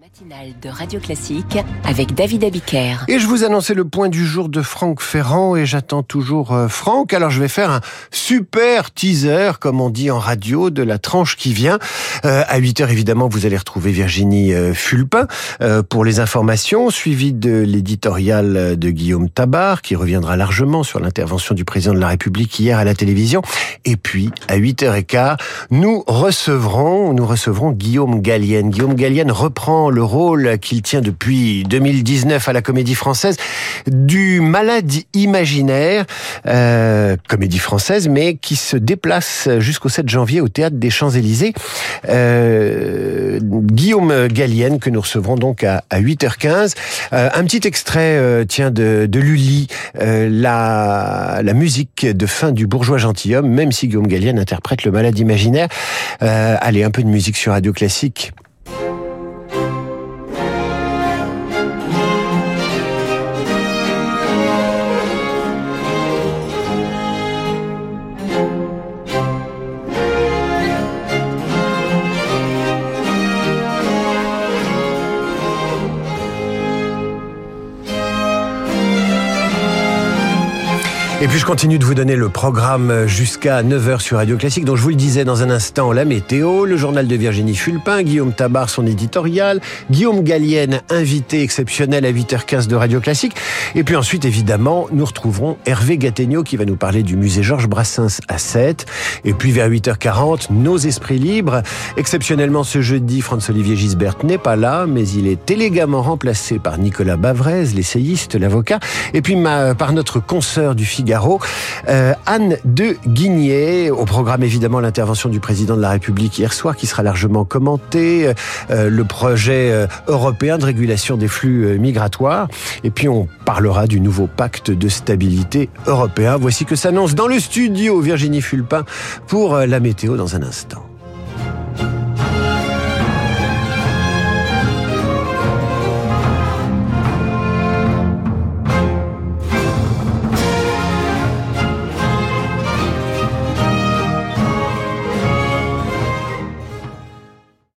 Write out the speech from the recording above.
Matinale de Radio Classique avec David Abiker. Et je vous annonçais le point du jour de Franck Ferrand et j'attends toujours euh, Franck. Alors je vais faire un super teaser, comme on dit en radio, de la tranche qui vient. Euh, à 8h évidemment, vous allez retrouver Virginie euh, Fulpin euh, pour les informations, suivi de l'éditorial de Guillaume Tabar qui reviendra largement sur l'intervention du président de la République hier à la télévision. Et puis à 8h15, nous recevrons, nous recevrons Guillaume Gallienne. Guillaume Gallienne reprend le rôle qu'il tient depuis 2019 à la Comédie Française du malade imaginaire, euh, Comédie Française, mais qui se déplace jusqu'au 7 janvier au Théâtre des Champs-Élysées. Euh, Guillaume Gallienne que nous recevrons donc à, à 8h15. Euh, un petit extrait, euh, tiens, de, de Lully, euh, la, la musique de fin du bourgeois gentilhomme, même si Guillaume Gallienne interprète le malade imaginaire. Allez, un peu de musique sur Radio Classique. Et puis je continue de vous donner le programme jusqu'à 9h sur Radio Classique. Donc je vous le disais dans un instant, la météo, le journal de Virginie Fulpin, Guillaume Tabar, son éditorial, Guillaume Gallienne, invité exceptionnel à 8h15 de Radio Classique. Et puis ensuite, évidemment, nous retrouverons Hervé Gattegno qui va nous parler du musée Georges Brassens à 7. Et puis vers 8h40, nos esprits libres. Exceptionnellement ce jeudi, François-Olivier Gisbert n'est pas là, mais il est élégamment remplacé par Nicolas Bavrez, l'essayiste, l'avocat. Et puis par notre consoeur du Figaro, euh, Anne de Guigné. Au programme, évidemment, l'intervention du président de la République hier soir, qui sera largement commentée. Euh, le projet euh, européen de régulation des flux euh, migratoires. Et puis, on parlera du nouveau pacte de stabilité européen. Voici que s'annonce dans le studio Virginie Fulpin pour euh, la météo dans un instant.